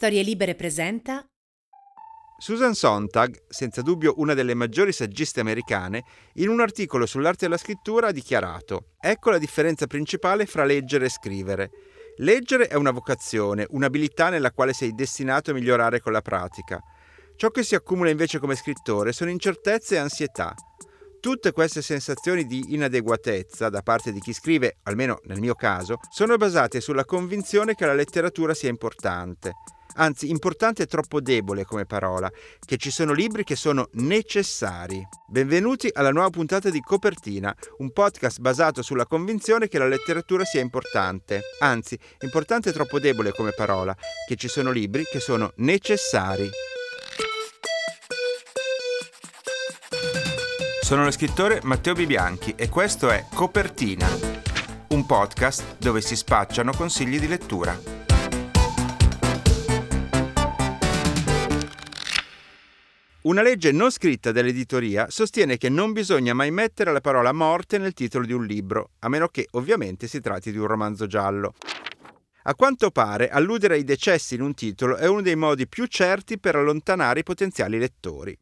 Storie Libere presenta Susan Sontag, senza dubbio una delle maggiori saggiste americane, in un articolo sull'arte della scrittura ha dichiarato Ecco la differenza principale fra leggere e scrivere. Leggere è una vocazione, un'abilità nella quale sei destinato a migliorare con la pratica. Ciò che si accumula invece come scrittore sono incertezze e ansietà. Tutte queste sensazioni di inadeguatezza da parte di chi scrive, almeno nel mio caso, sono basate sulla convinzione che la letteratura sia importante. Anzi, importante è troppo debole come parola, che ci sono libri che sono necessari. Benvenuti alla nuova puntata di Copertina, un podcast basato sulla convinzione che la letteratura sia importante. Anzi, importante è troppo debole come parola, che ci sono libri che sono necessari. Sono lo scrittore Matteo Bibianchi e questo è Copertina, un podcast dove si spacciano consigli di lettura. Una legge non scritta dell'editoria sostiene che non bisogna mai mettere la parola morte nel titolo di un libro, a meno che ovviamente si tratti di un romanzo giallo. A quanto pare, alludere ai decessi in un titolo è uno dei modi più certi per allontanare i potenziali lettori.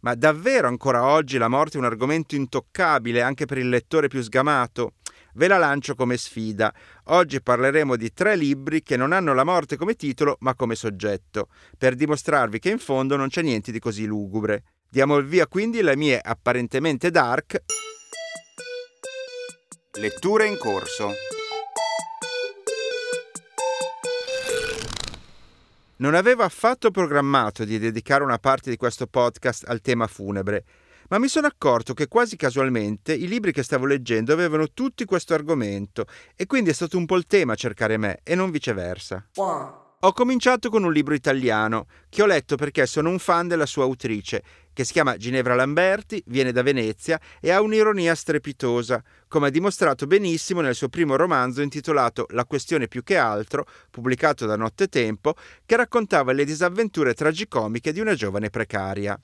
Ma davvero ancora oggi la morte è un argomento intoccabile anche per il lettore più sgamato? Ve la lancio come sfida. Oggi parleremo di tre libri che non hanno la morte come titolo ma come soggetto, per dimostrarvi che in fondo non c'è niente di così lugubre. Diamo il via quindi alle mie apparentemente dark letture in corso. Non avevo affatto programmato di dedicare una parte di questo podcast al tema funebre, ma mi sono accorto che quasi casualmente i libri che stavo leggendo avevano tutti questo argomento e quindi è stato un po' il tema cercare me e non viceversa. Ho cominciato con un libro italiano che ho letto perché sono un fan della sua autrice, che si chiama Ginevra Lamberti, viene da Venezia e ha un'ironia strepitosa, come ha dimostrato benissimo nel suo primo romanzo intitolato La questione più che altro, pubblicato da Nottetempo, che raccontava le disavventure tragicomiche di una giovane precaria.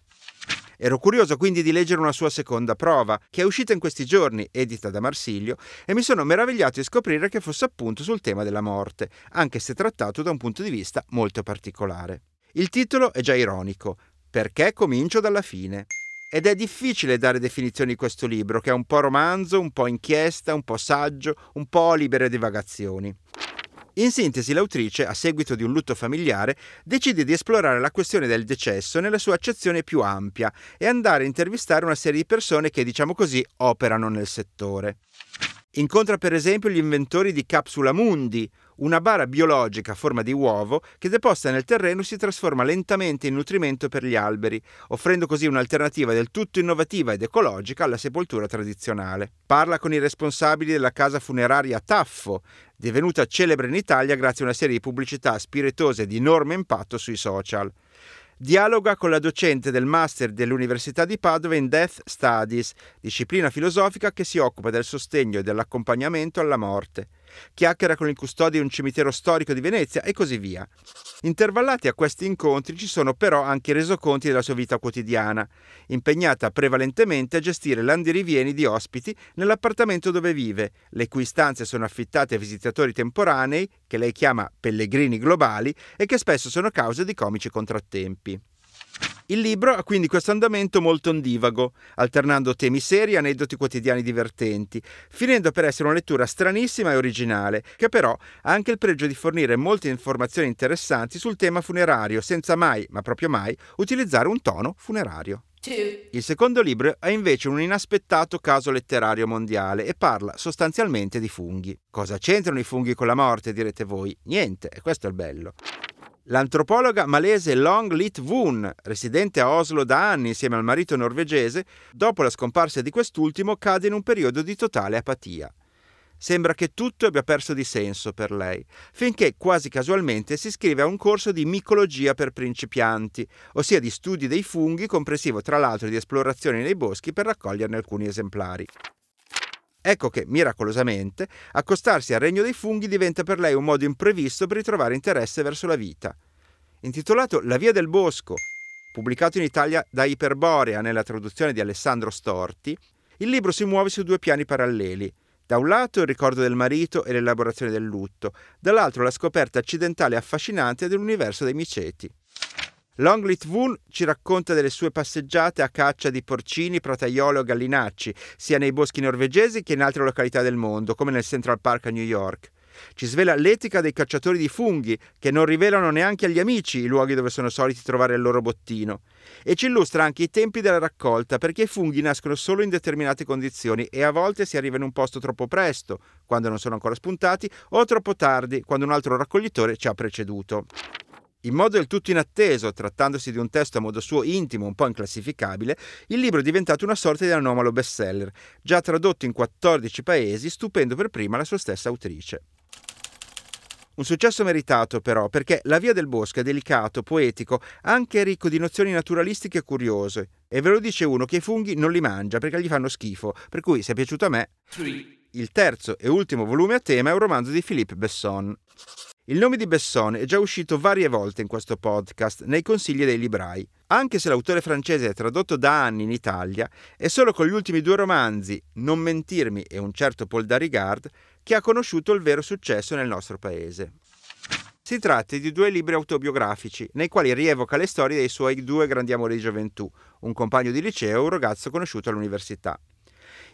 Ero curioso quindi di leggere una sua seconda prova, che è uscita in questi giorni, edita da Marsiglio, e mi sono meravigliato di scoprire che fosse appunto sul tema della morte, anche se trattato da un punto di vista molto particolare. Il titolo è già ironico, Perché comincio dalla fine? Ed è difficile dare definizioni di questo libro, che è un po' romanzo, un po' inchiesta, un po' saggio, un po' libere divagazioni. In sintesi, l'autrice, a seguito di un lutto familiare, decide di esplorare la questione del decesso nella sua accezione più ampia e andare a intervistare una serie di persone che, diciamo così, operano nel settore. Incontra per esempio gli inventori di Capsula Mundi, una bara biologica a forma di uovo che deposta nel terreno si trasforma lentamente in nutrimento per gli alberi, offrendo così un'alternativa del tutto innovativa ed ecologica alla sepoltura tradizionale. Parla con i responsabili della casa funeraria Taffo, divenuta celebre in Italia grazie a una serie di pubblicità spiritose di enorme impatto sui social dialoga con la docente del Master dell'Università di Padova in Death Studies, disciplina filosofica che si occupa del sostegno e dell'accompagnamento alla morte. Chiacchiera con il custode di un cimitero storico di Venezia e così via. Intervallati a questi incontri ci sono però anche i resoconti della sua vita quotidiana, impegnata prevalentemente a gestire l'andirivieni di ospiti nell'appartamento dove vive, le cui stanze sono affittate a visitatori temporanei, che lei chiama pellegrini globali, e che spesso sono causa di comici contrattempi. Il libro ha quindi questo andamento molto ondivago, alternando temi seri e aneddoti quotidiani divertenti, finendo per essere una lettura stranissima e originale, che però ha anche il pregio di fornire molte informazioni interessanti sul tema funerario, senza mai, ma proprio mai, utilizzare un tono funerario. Il secondo libro è invece un inaspettato caso letterario mondiale e parla sostanzialmente di funghi. Cosa c'entrano i funghi con la morte, direte voi? Niente, e questo è il bello. L'antropologa malese Long Lit Woon, residente a Oslo da anni insieme al marito norvegese, dopo la scomparsa di quest'ultimo cade in un periodo di totale apatia. Sembra che tutto abbia perso di senso per lei, finché quasi casualmente si iscrive a un corso di micologia per principianti, ossia di studi dei funghi, comprensivo tra l'altro di esplorazioni nei boschi per raccoglierne alcuni esemplari. Ecco che, miracolosamente, accostarsi al regno dei funghi diventa per lei un modo imprevisto per ritrovare interesse verso la vita. Intitolato La via del bosco, pubblicato in Italia da Iperborea nella traduzione di Alessandro Storti, il libro si muove su due piani paralleli. Da un lato il ricordo del marito e l'elaborazione del lutto, dall'altro la scoperta accidentale e affascinante dell'universo dei miceti. Longlit Woon ci racconta delle sue passeggiate a caccia di porcini, protaiolo e gallinacci, sia nei boschi norvegesi che in altre località del mondo, come nel Central Park a New York. Ci svela l'etica dei cacciatori di funghi, che non rivelano neanche agli amici i luoghi dove sono soliti trovare il loro bottino. E ci illustra anche i tempi della raccolta, perché i funghi nascono solo in determinate condizioni e a volte si arriva in un posto troppo presto, quando non sono ancora spuntati, o troppo tardi, quando un altro raccoglitore ci ha preceduto. In modo del tutto inatteso, trattandosi di un testo a modo suo intimo, un po' inclassificabile, il libro è diventato una sorta di anomalo bestseller, già tradotto in 14 paesi, stupendo per prima la sua stessa autrice. Un successo meritato però, perché La via del bosco è delicato, poetico, anche ricco di nozioni naturalistiche curiose. E ve lo dice uno che i funghi non li mangia perché gli fanno schifo, per cui se è piaciuto a me... Il terzo e ultimo volume a tema è un romanzo di Philippe Besson. Il nome di Besson è già uscito varie volte in questo podcast, nei consigli dei librai. Anche se l'autore francese è tradotto da anni in Italia, è solo con gli ultimi due romanzi, Non mentirmi e un certo Paul Darigard, che ha conosciuto il vero successo nel nostro paese. Si tratta di due libri autobiografici, nei quali rievoca le storie dei suoi due grandi amori di gioventù, un compagno di liceo e un ragazzo conosciuto all'università.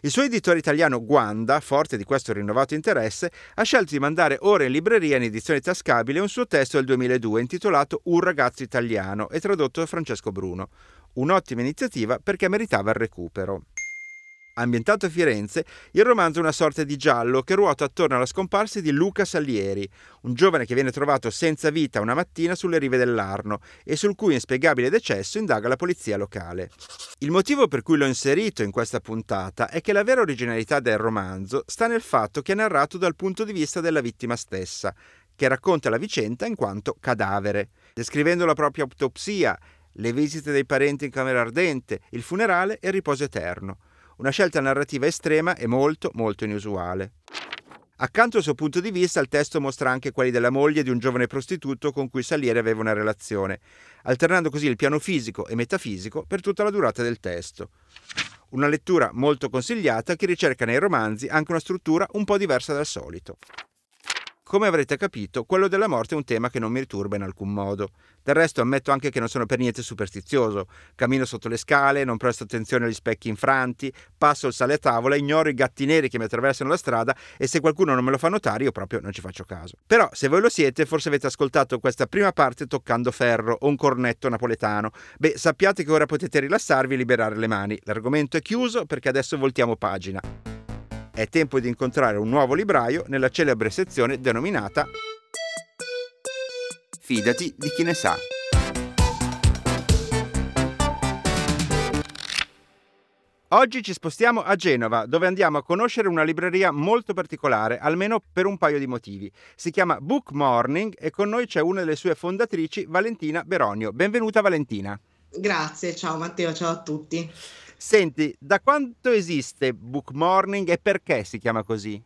Il suo editore italiano Guanda, forte di questo rinnovato interesse, ha scelto di mandare ora in libreria in edizione tascabile un suo testo del 2002 intitolato Un ragazzo italiano e tradotto da Francesco Bruno. Un'ottima iniziativa perché meritava il recupero. Ambientato a Firenze, il romanzo è una sorta di giallo che ruota attorno alla scomparsa di Luca Salieri, un giovane che viene trovato senza vita una mattina sulle rive dell'Arno e sul cui inspiegabile decesso indaga la polizia locale. Il motivo per cui l'ho inserito in questa puntata è che la vera originalità del romanzo sta nel fatto che è narrato dal punto di vista della vittima stessa, che racconta la vicenda in quanto cadavere, descrivendo la propria autopsia, le visite dei parenti in camera ardente, il funerale e il riposo eterno una scelta narrativa estrema e molto, molto inusuale. Accanto al suo punto di vista, il testo mostra anche quelli della moglie di un giovane prostituto con cui Salieri aveva una relazione, alternando così il piano fisico e metafisico per tutta la durata del testo. Una lettura molto consigliata che ricerca nei romanzi anche una struttura un po' diversa dal solito. Come avrete capito, quello della morte è un tema che non mi riturba in alcun modo. Del resto ammetto anche che non sono per niente superstizioso. Cammino sotto le scale, non presto attenzione agli specchi infranti, passo il sale a tavola, ignoro i gatti neri che mi attraversano la strada e se qualcuno non me lo fa notare io proprio non ci faccio caso. Però se voi lo siete, forse avete ascoltato questa prima parte toccando ferro o un cornetto napoletano. Beh, sappiate che ora potete rilassarvi e liberare le mani. L'argomento è chiuso perché adesso voltiamo pagina. È tempo di incontrare un nuovo libraio nella celebre sezione denominata Fidati di chi ne sa. Oggi ci spostiamo a Genova, dove andiamo a conoscere una libreria molto particolare, almeno per un paio di motivi. Si chiama Book Morning e con noi c'è una delle sue fondatrici, Valentina Beronio. Benvenuta Valentina. Grazie, ciao Matteo, ciao a tutti. Senti, da quanto esiste Book Morning e perché si chiama così?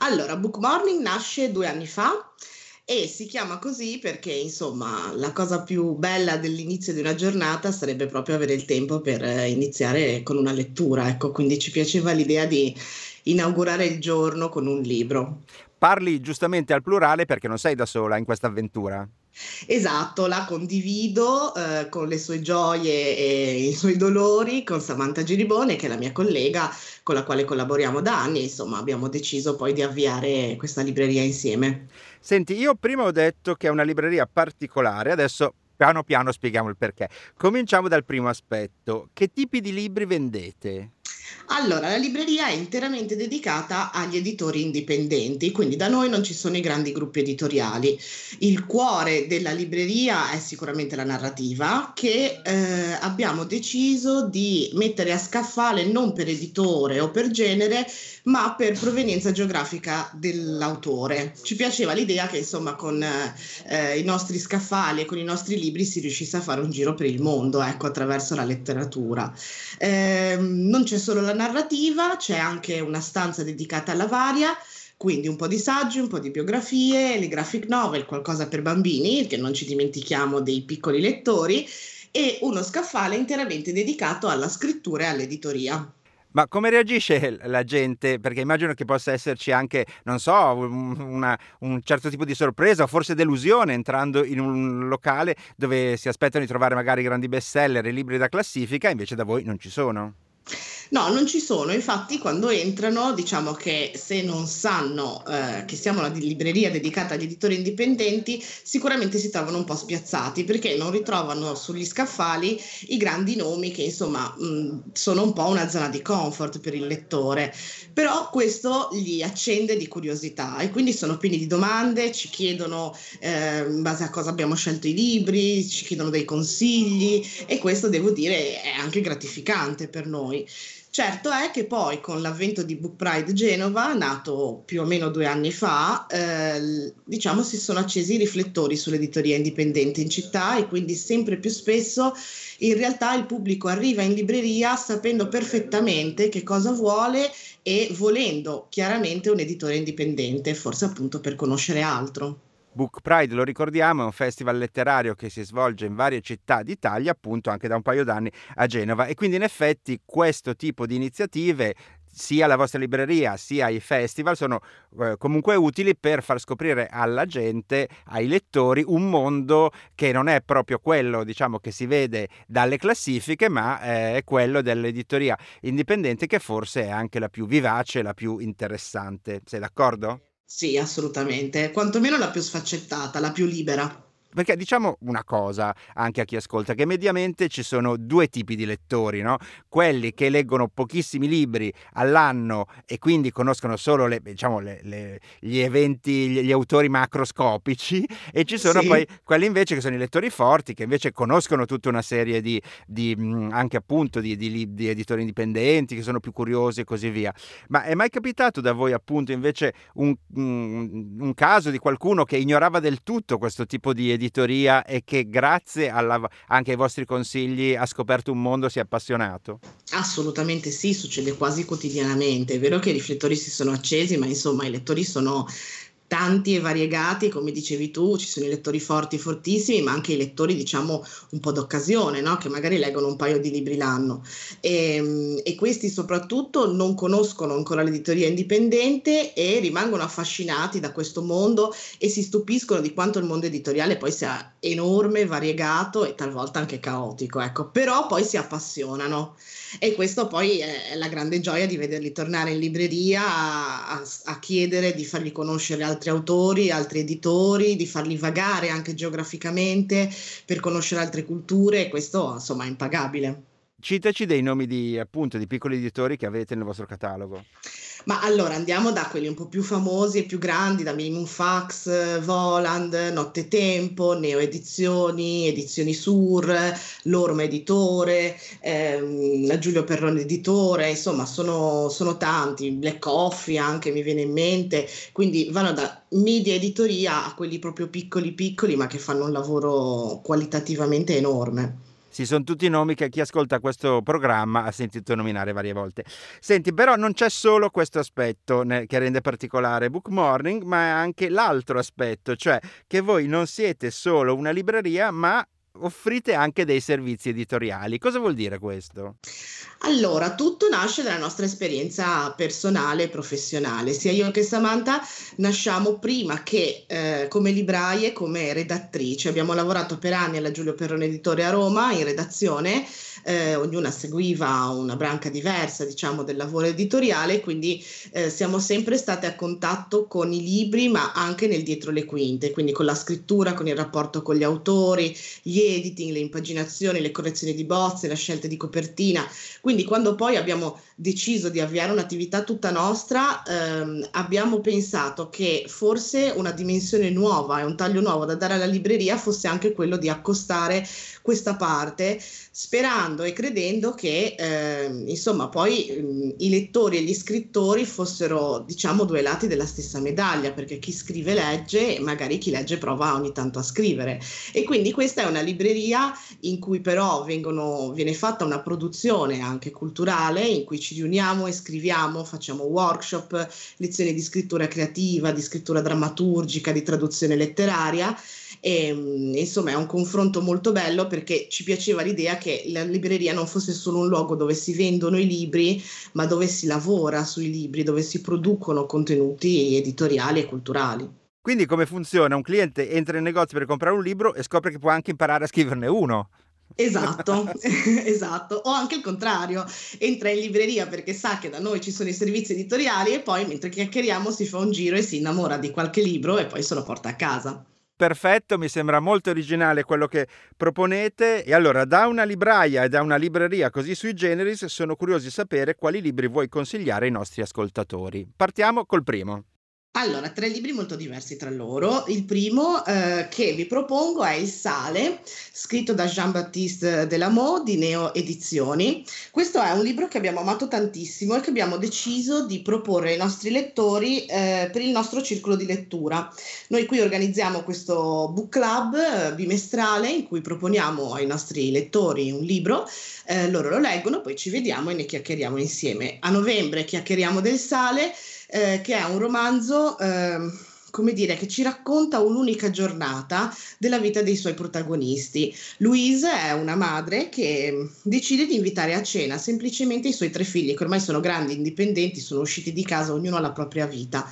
Allora, Book Morning nasce due anni fa e si chiama così perché, insomma, la cosa più bella dell'inizio di una giornata sarebbe proprio avere il tempo per eh, iniziare con una lettura, ecco, quindi ci piaceva l'idea di inaugurare il giorno con un libro. Parli giustamente al plurale perché non sei da sola in questa avventura. Esatto, la condivido eh, con le sue gioie e i suoi dolori con Samantha Giribone, che è la mia collega con la quale collaboriamo da anni. Insomma, abbiamo deciso poi di avviare questa libreria insieme. Senti, io prima ho detto che è una libreria particolare, adesso piano piano spieghiamo il perché. Cominciamo dal primo aspetto. Che tipi di libri vendete? Allora, la libreria è interamente dedicata agli editori indipendenti, quindi da noi non ci sono i grandi gruppi editoriali. Il cuore della libreria è sicuramente la narrativa che eh, abbiamo deciso di mettere a scaffale non per editore o per genere, ma per provenienza geografica dell'autore. Ci piaceva l'idea che insomma con eh, i nostri scaffali e con i nostri libri si riuscisse a fare un giro per il mondo, ecco, attraverso la letteratura. Eh, non c'è solo la narrativa, c'è anche una stanza dedicata alla varia quindi un po' di saggi, un po' di biografie, le graphic novel, qualcosa per bambini, che non ci dimentichiamo dei piccoli lettori, e uno scaffale interamente dedicato alla scrittura e all'editoria. Ma come reagisce la gente? Perché immagino che possa esserci anche, non so, una, un certo tipo di sorpresa o forse delusione entrando in un locale dove si aspettano di trovare magari grandi bestseller e libri da classifica, invece da voi non ci sono. No, non ci sono, infatti quando entrano diciamo che se non sanno eh, che siamo una libreria dedicata agli editori indipendenti, sicuramente si trovano un po' spiazzati perché non ritrovano sugli scaffali i grandi nomi che insomma mh, sono un po' una zona di comfort per il lettore, però questo gli accende di curiosità e quindi sono pieni di domande, ci chiedono eh, in base a cosa abbiamo scelto i libri, ci chiedono dei consigli e questo devo dire è anche gratificante per noi. Certo è che poi con l'avvento di Book Pride Genova, nato più o meno due anni fa, eh, diciamo si sono accesi i riflettori sull'editoria indipendente in città e quindi sempre più spesso in realtà il pubblico arriva in libreria sapendo perfettamente che cosa vuole e volendo chiaramente un editore indipendente, forse appunto per conoscere altro. Book Pride, lo ricordiamo, è un festival letterario che si svolge in varie città d'Italia, appunto anche da un paio d'anni a Genova e quindi in effetti questo tipo di iniziative sia la vostra libreria sia i festival sono eh, comunque utili per far scoprire alla gente, ai lettori, un mondo che non è proprio quello diciamo che si vede dalle classifiche, ma eh, è quello dell'editoria indipendente che forse è anche la più vivace, la più interessante. Sei d'accordo? Sì, assolutamente, quantomeno la più sfaccettata, la più libera. Perché diciamo una cosa anche a chi ascolta, che mediamente ci sono due tipi di lettori, no? Quelli che leggono pochissimi libri all'anno e quindi conoscono solo le, diciamo, le, le, gli eventi, gli, gli, autori macroscopici e ci sono sì. poi quelli invece che sono i lettori forti, che invece conoscono tutta una serie di, di anche appunto di, di, di, editori indipendenti, che sono più curiosi e così via. Ma è mai capitato da voi appunto invece un, un, un caso di qualcuno che ignorava del tutto questo tipo di editoria e che grazie alla, anche ai vostri consigli ha scoperto un mondo, si è appassionato? Assolutamente sì, succede quasi quotidianamente. È vero che i riflettori si sono accesi, ma insomma i lettori sono tanti e variegati, come dicevi tu, ci sono i lettori forti, fortissimi, ma anche i lettori, diciamo, un po' d'occasione, no? che magari leggono un paio di libri l'anno. E, ehm, e, questi soprattutto non conoscono ancora l'editoria indipendente e rimangono affascinati da questo mondo e si stupiscono di quanto il mondo editoriale poi sia enorme, variegato e talvolta anche caotico, ecco. però poi si appassionano e questo poi è la grande gioia di vederli tornare in libreria a, a, a chiedere di fargli conoscere altri autori, altri editori, di farli vagare anche geograficamente per conoscere altre culture e questo insomma è impagabile. Citaci dei nomi di, appunto, di piccoli editori che avete nel vostro catalogo. Ma allora andiamo da quelli un po' più famosi e più grandi, da Minimum Fax, Voland, Notte Tempo, Neo Edizioni, Edizioni Sur, L'Orma Editore, ehm, Giulio Perrone Editore, insomma sono, sono tanti, Black Coffee anche mi viene in mente, quindi vanno da media editoria a quelli proprio piccoli piccoli ma che fanno un lavoro qualitativamente enorme. Sì, sono tutti nomi che chi ascolta questo programma ha sentito nominare varie volte. Senti, però non c'è solo questo aspetto che rende particolare Book Morning, ma anche l'altro aspetto, cioè che voi non siete solo una libreria, ma offrite anche dei servizi editoriali. Cosa vuol dire questo? Allora, tutto nasce dalla nostra esperienza personale e professionale. Sia io che Samantha nasciamo prima che eh, come libraie, come redattrici. Abbiamo lavorato per anni alla Giulio Perrone Editore a Roma in redazione eh, ognuna seguiva una branca diversa, diciamo, del lavoro editoriale, quindi eh, siamo sempre state a contatto con i libri, ma anche nel dietro le quinte, quindi con la scrittura, con il rapporto con gli autori, gli editing, le impaginazioni, le correzioni di bozze, la scelta di copertina. Quindi quando poi abbiamo deciso di avviare un'attività tutta nostra, ehm, abbiamo pensato che forse una dimensione nuova e un taglio nuovo da dare alla libreria fosse anche quello di accostare questa parte, sperando e credendo che eh, insomma poi mh, i lettori e gli scrittori fossero diciamo due lati della stessa medaglia, perché chi scrive legge e magari chi legge prova ogni tanto a scrivere. E quindi questa è una libreria in cui però vengono, viene fatta una produzione anche culturale, in cui ci riuniamo e scriviamo, facciamo workshop, lezioni di scrittura creativa, di scrittura drammaturgica, di traduzione letteraria E, mm, insomma è un confronto molto bello perché ci piaceva l'idea che la libreria non fosse solo un luogo dove si vendono i libri, ma dove si lavora sui libri, dove si producono contenuti editoriali e culturali. Quindi come funziona? Un cliente entra in negozio per comprare un libro e scopre che può anche imparare a scriverne uno. Esatto, esatto, o anche il contrario, entra in libreria perché sa che da noi ci sono i servizi editoriali e poi mentre chiacchieriamo si fa un giro e si innamora di qualche libro e poi se lo porta a casa. Perfetto, mi sembra molto originale quello che proponete. E allora, da una libraia e da una libreria così sui generis, sono curioso di sapere quali libri vuoi consigliare ai nostri ascoltatori. Partiamo col primo. Allora, tre libri molto diversi tra loro. Il primo eh, che vi propongo è Il Sale, scritto da Jean-Baptiste Delamot di Neo Edizioni. Questo è un libro che abbiamo amato tantissimo e che abbiamo deciso di proporre ai nostri lettori eh, per il nostro circolo di lettura. Noi qui organizziamo questo book club eh, bimestrale in cui proponiamo ai nostri lettori un libro, eh, loro lo leggono, poi ci vediamo e ne chiacchieriamo insieme. A novembre chiacchieriamo del Sale eh, che è un romanzo, eh, come dire, che ci racconta un'unica giornata della vita dei suoi protagonisti. Louise è una madre che decide di invitare a cena semplicemente i suoi tre figli, che ormai sono grandi, indipendenti, sono usciti di casa, ognuno ha la propria vita.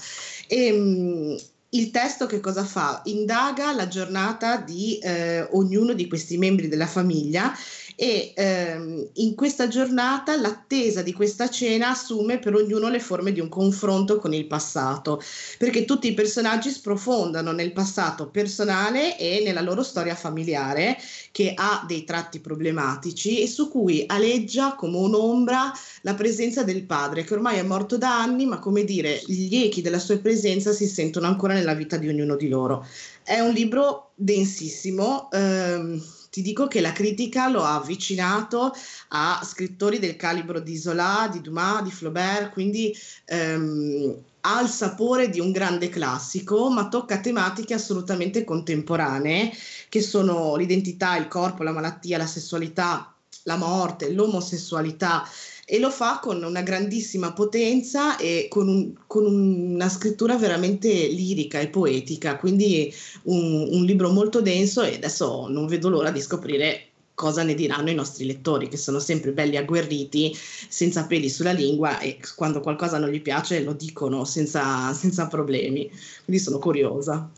E, mh, il testo che cosa fa? Indaga la giornata di eh, ognuno di questi membri della famiglia e ehm, in questa giornata l'attesa di questa cena assume per ognuno le forme di un confronto con il passato, perché tutti i personaggi sprofondano nel passato personale e nella loro storia familiare che ha dei tratti problematici e su cui aleggia come un'ombra la presenza del padre che ormai è morto da anni, ma come dire, gli echi della sua presenza si sentono ancora nella vita di ognuno di loro. È un libro densissimo. Ehm, ti dico che la critica lo ha avvicinato a scrittori del calibro di Zola, di Dumas, di Flaubert, quindi ehm, ha il sapore di un grande classico, ma tocca tematiche assolutamente contemporanee, che sono l'identità, il corpo, la malattia, la sessualità, la morte, l'omosessualità e lo fa con una grandissima potenza e con, un, con una scrittura veramente lirica e poetica, quindi un, un libro molto denso e adesso non vedo l'ora di scoprire cosa ne diranno i nostri lettori, che sono sempre belli agguerriti, senza peli sulla lingua e quando qualcosa non gli piace lo dicono senza, senza problemi. Quindi sono curiosa.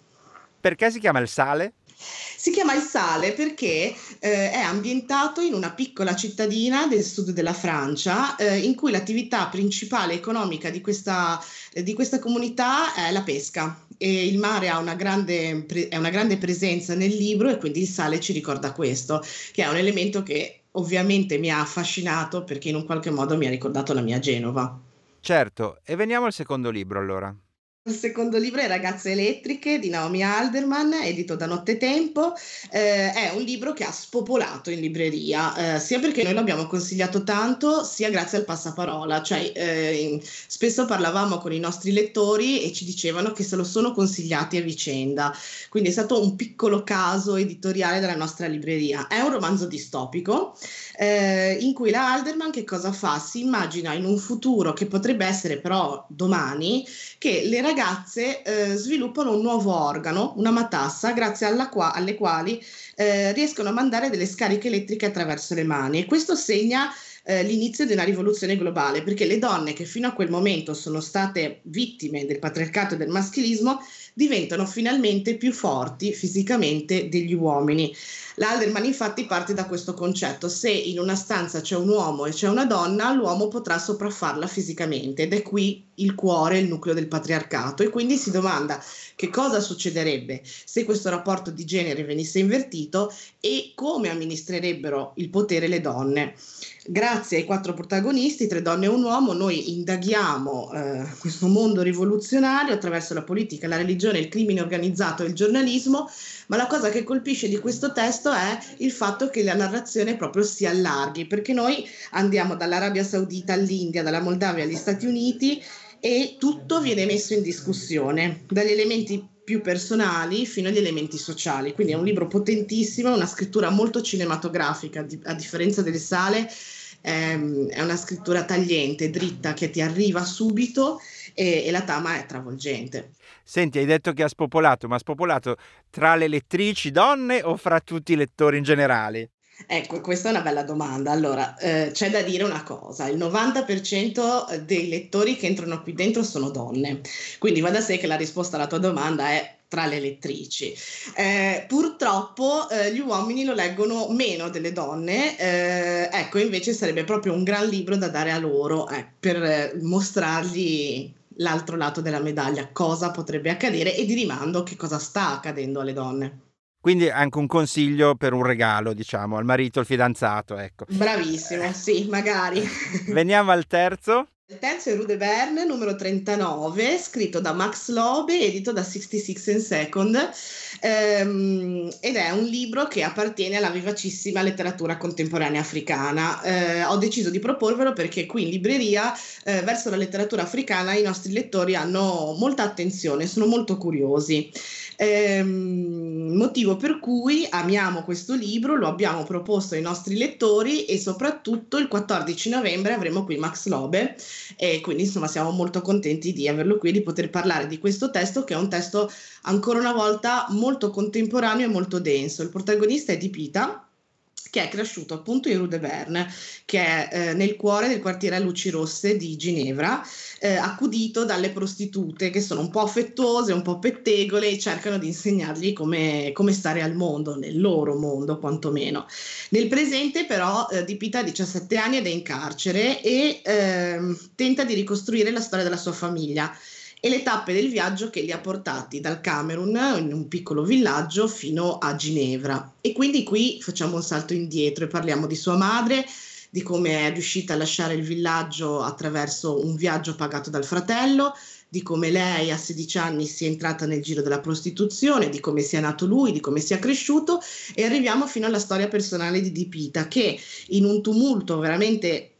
Perché si chiama il sale? Si chiama Il Sale perché eh, è ambientato in una piccola cittadina del sud della Francia eh, in cui l'attività principale economica di questa, eh, di questa, comunità è la pesca e il mare ha una grande, è una grande presenza nel libro e quindi il sale ci ricorda questo, che è un elemento che ovviamente mi ha affascinato perché in un qualche modo mi ha ricordato la mia Genova. Certo, e veniamo al secondo libro allora. Il secondo libro è Ragazze elettriche di Naomi Alderman, edito da Nottetempo. Eh, è un libro che ha spopolato in libreria, eh, sia perché noi l'abbiamo consigliato tanto, sia grazie al passaparola. Cioè, eh, spesso parlavamo con i nostri lettori e ci dicevano che se lo sono consigliati a vicenda. Quindi è stato un piccolo caso editoriale della nostra libreria. È un romanzo distopico eh, in cui la Alderman che cosa fa? Si immagina in un futuro che potrebbe essere però domani che le ragazze eh, sviluppano un nuovo organo, una matassa, grazie qua- alle quali eh, riescono a mandare delle scariche elettriche attraverso le mani e questo segna eh, l'inizio di una rivoluzione globale, perché le donne che fino a quel momento sono state vittime del patriarcato e del maschilismo diventano finalmente più forti fisicamente degli uomini. L'Alderman infatti parte da questo concetto, se in una stanza c'è un uomo e c'è una donna, l'uomo potrà sopraffarla fisicamente ed è qui il cuore, il nucleo del patriarcato e quindi si domanda che cosa succederebbe se questo rapporto di genere venisse invertito e come amministrerebbero il potere le donne. Grazie ai quattro protagonisti, tre donne e un uomo, noi indaghiamo eh, questo mondo rivoluzionario attraverso la politica, la religione, il crimine organizzato e il giornalismo, ma la cosa che colpisce di questo testo è il fatto che la narrazione proprio si allarghi, perché noi andiamo dall'Arabia Saudita all'India, dalla Moldavia agli Stati Uniti e tutto viene messo in discussione, dagli elementi più personali fino agli elementi sociali. Quindi è un libro potentissimo, una scrittura molto cinematografica, a differenza delle sale, ehm, è una scrittura tagliente, dritta, che ti arriva subito e, e la trama è travolgente. Senti, hai detto che ha spopolato, ma ha spopolato tra le lettrici donne o fra tutti i lettori in generale? Ecco, questa è una bella domanda. Allora, eh, c'è da dire una cosa, il 90% dei lettori che entrano qui dentro sono donne, quindi va da sé che la risposta alla tua domanda è tra le lettrici. Eh, purtroppo eh, gli uomini lo leggono meno delle donne, eh, ecco invece sarebbe proprio un gran libro da dare a loro eh, per mostrargli l'altro lato della medaglia, cosa potrebbe accadere e di rimando che cosa sta accadendo alle donne. Quindi anche un consiglio per un regalo, diciamo, al marito, al fidanzato, ecco. Bravissimo, sì, magari. Veniamo al terzo. Terzo è Rue de Berne, numero 39, scritto da Max Lobe, edito da 66 and Second, ehm, ed è un libro che appartiene alla vivacissima letteratura contemporanea africana. Eh, ho deciso di proporvelo perché qui in libreria, eh, verso la letteratura africana, i nostri lettori hanno molta attenzione, sono molto curiosi. Ehm, motivo per cui amiamo questo libro, lo abbiamo proposto ai nostri lettori e soprattutto il 14 novembre avremo qui Max Lobe e quindi insomma siamo molto contenti di averlo qui, di poter parlare di questo testo che è un testo ancora una volta molto contemporaneo e molto denso. Il protagonista è Di Pita che è cresciuto appunto in Rue de Berne, che è eh, nel cuore del quartiere a luci rosse di Ginevra, eh, accudito dalle prostitute che sono un po' affettuose, un po' pettegole e cercano di insegnargli come, come stare al mondo, nel loro mondo quantomeno. Nel presente però eh, Di Pita ha 17 anni ed è in carcere e ehm, tenta di ricostruire la storia della sua famiglia e le tappe del viaggio che li ha portati dal Camerun, in un piccolo villaggio, fino a Ginevra. E quindi qui facciamo un salto indietro e parliamo di sua madre, di come è riuscita a lasciare il villaggio attraverso un viaggio pagato dal fratello, di come lei a 16 anni sia entrata nel giro della prostituzione, di come sia nato lui, di come sia cresciuto e arriviamo fino alla storia personale di Dipita che in un tumulto veramente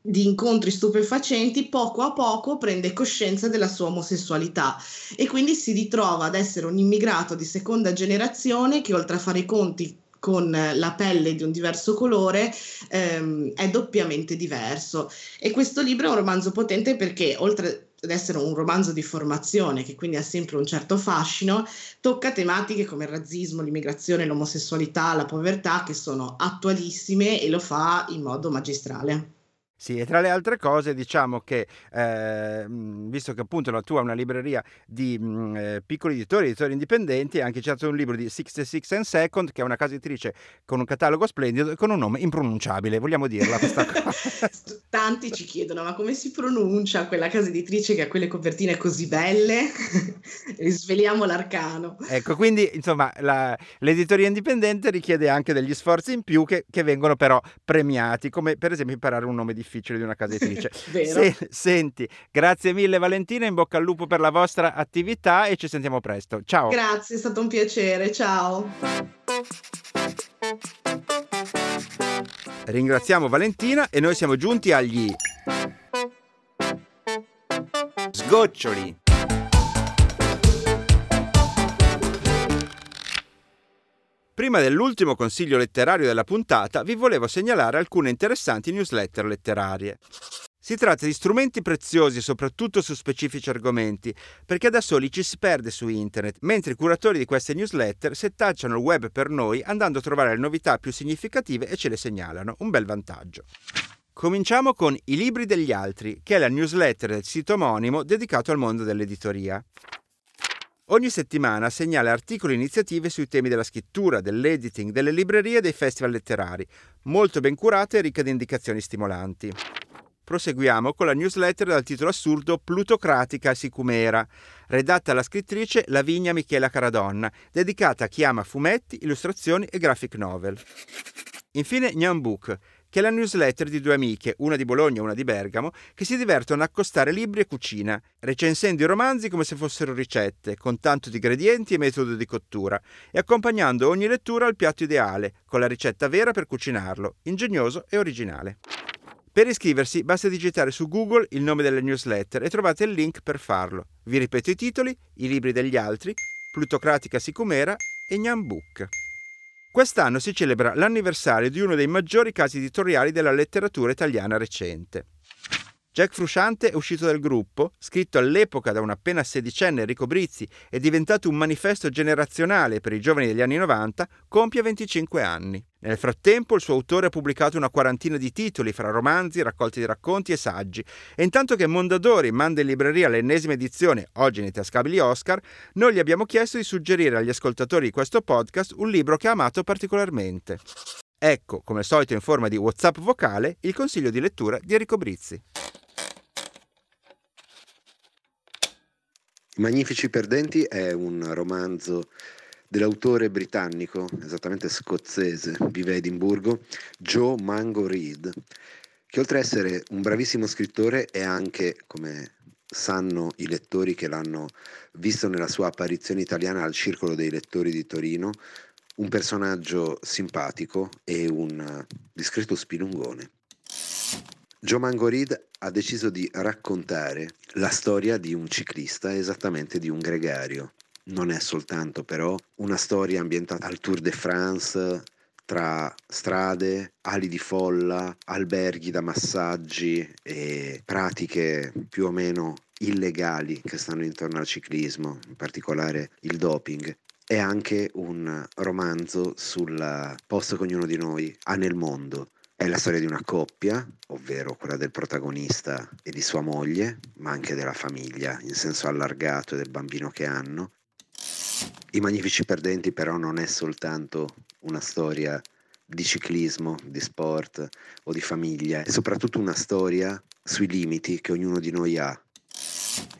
di incontri stupefacenti, poco a poco prende coscienza della sua omosessualità e quindi si ritrova ad essere un immigrato di seconda generazione che oltre a fare i conti con la pelle di un diverso colore ehm, è doppiamente diverso e questo libro è un romanzo potente perché oltre ad essere un romanzo di formazione che quindi ha sempre un certo fascino, tocca tematiche come il razzismo, l'immigrazione, l'omosessualità, la povertà che sono attualissime e lo fa in modo magistrale. Sì, e tra le altre cose diciamo che, eh, visto che appunto la tua è una libreria di mh, eh, piccoli editori, editori indipendenti, hai anche citato un libro di 66 and Second, che è una casa editrice con un catalogo splendido e con un nome impronunciabile, vogliamo dirla questa cosa? Tanti ci chiedono, ma come si pronuncia quella casa editrice che ha quelle copertine così belle? Sveliamo l'arcano. Ecco, quindi insomma la, l'editoria indipendente richiede anche degli sforzi in più che, che vengono però premiati, come per esempio imparare un nome difficile difficile di una casa editrice. Se, senti, grazie mille Valentina, in bocca al lupo per la vostra attività e ci sentiamo presto. Ciao. Grazie, è stato un piacere, ciao. Ringraziamo Valentina e noi siamo giunti agli sgoccioli. Prima dell'ultimo consiglio letterario della puntata, vi volevo segnalare alcune interessanti newsletter letterarie. Si tratta di strumenti preziosi soprattutto su specifici argomenti, perché da soli ci si perde su internet, mentre i curatori di queste newsletter settacciano il web per noi andando a trovare le novità più significative e ce le segnalano. Un bel vantaggio. Cominciamo con I libri degli altri, che è la newsletter del sito omonimo dedicato al mondo dell'editoria. Ogni settimana segnala articoli e iniziative sui temi della scrittura, dell'editing, delle librerie e dei festival letterari, molto ben curate e ricche di indicazioni stimolanti. Proseguiamo con la newsletter dal titolo assurdo Plutocratica Sicumera, redatta dalla scrittrice Lavinia Michela Caradonna, dedicata a chi ama fumetti, illustrazioni e graphic novel. Infine Nyan Book, che è la newsletter di due amiche, una di Bologna e una di Bergamo, che si divertono a accostare libri e cucina, recensendo i romanzi come se fossero ricette, con tanto di ingredienti e metodo di cottura, e accompagnando ogni lettura al piatto ideale, con la ricetta vera per cucinarlo, ingegnoso e originale. Per iscriversi basta digitare su Google il nome della newsletter e trovate il link per farlo. Vi ripeto i titoli, i libri degli altri, Plutocratica Sicumera e Nyan Book. Quest'anno si celebra l'anniversario di uno dei maggiori casi editoriali della letteratura italiana recente. Jack Frusciante è uscito dal gruppo, scritto all'epoca da un appena sedicenne Enrico Brizzi e diventato un manifesto generazionale per i giovani degli anni 90, compie 25 anni. Nel frattempo il suo autore ha pubblicato una quarantina di titoli fra romanzi, raccolti di racconti e saggi e intanto che Mondadori manda in libreria l'ennesima edizione, oggi nei tascabili Oscar, noi gli abbiamo chiesto di suggerire agli ascoltatori di questo podcast un libro che ha amato particolarmente. Ecco, come al solito in forma di WhatsApp vocale, il consiglio di lettura di Enrico Brizzi. Magnifici Perdenti è un romanzo dell'autore britannico, esattamente scozzese, vive a Edimburgo, Joe Mango Reed, che oltre ad essere un bravissimo scrittore è anche, come sanno i lettori che l'hanno visto nella sua apparizione italiana al Circolo dei Lettori di Torino, un personaggio simpatico e un discreto spilungone. Joe Mangorid ha deciso di raccontare la storia di un ciclista, esattamente di un gregario. Non è soltanto però una storia ambientata al Tour de France, tra strade, ali di folla, alberghi da massaggi e pratiche più o meno illegali che stanno intorno al ciclismo, in particolare il doping è anche un romanzo sul posto che ognuno di noi ha nel mondo. È la storia di una coppia, ovvero quella del protagonista e di sua moglie, ma anche della famiglia in senso allargato e del bambino che hanno. I Magnifici Perdenti però non è soltanto una storia di ciclismo, di sport o di famiglia, è soprattutto una storia sui limiti che ognuno di noi ha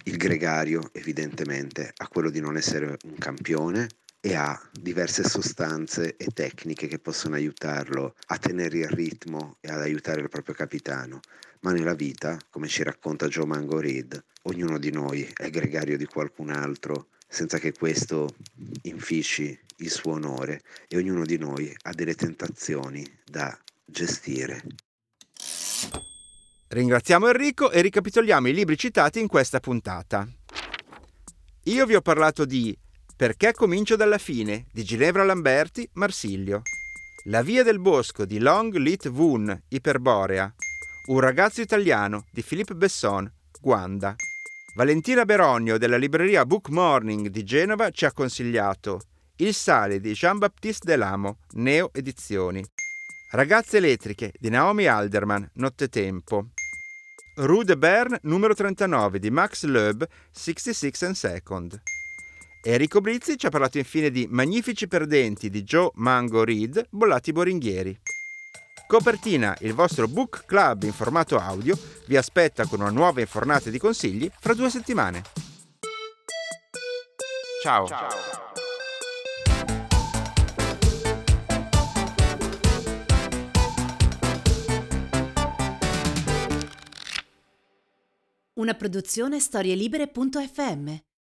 il gregario evidentemente ha quello di non essere un campione e ha diverse sostanze e tecniche che possono aiutarlo a tenere il ritmo e ad aiutare il proprio capitano. Ma nella vita, come ci racconta Joe Mango Reed, ognuno di noi è gregario di qualcun altro senza che questo infici il suo onore e ognuno di noi ha delle tentazioni da gestire. Ringraziamo Enrico e ricapitoliamo i libri citati in questa puntata. Io vi ho parlato di Perché comincio dalla fine di Ginevra Lamberti, Marsilio. La via del bosco di Long Lit Woon, Iperborea. Un ragazzo italiano di Philippe Besson, Guanda. Valentina Beronio della libreria Book Morning di Genova ci ha consigliato Il sale di Jean-Baptiste Delamo, Neo Edizioni. Ragazze elettriche di Naomi Alderman, Nottetempo. Rue de Berne numero 39 di Max Loeb, 66 and Second. Enrico Brizzi ci ha parlato infine di Magnifici perdenti di Joe Mango Reed, bollati boringhieri. Copertina, il vostro book club in formato audio, vi aspetta con una nuova infornata di consigli fra due settimane. Ciao. Ciao. Una produzione storielibere.fm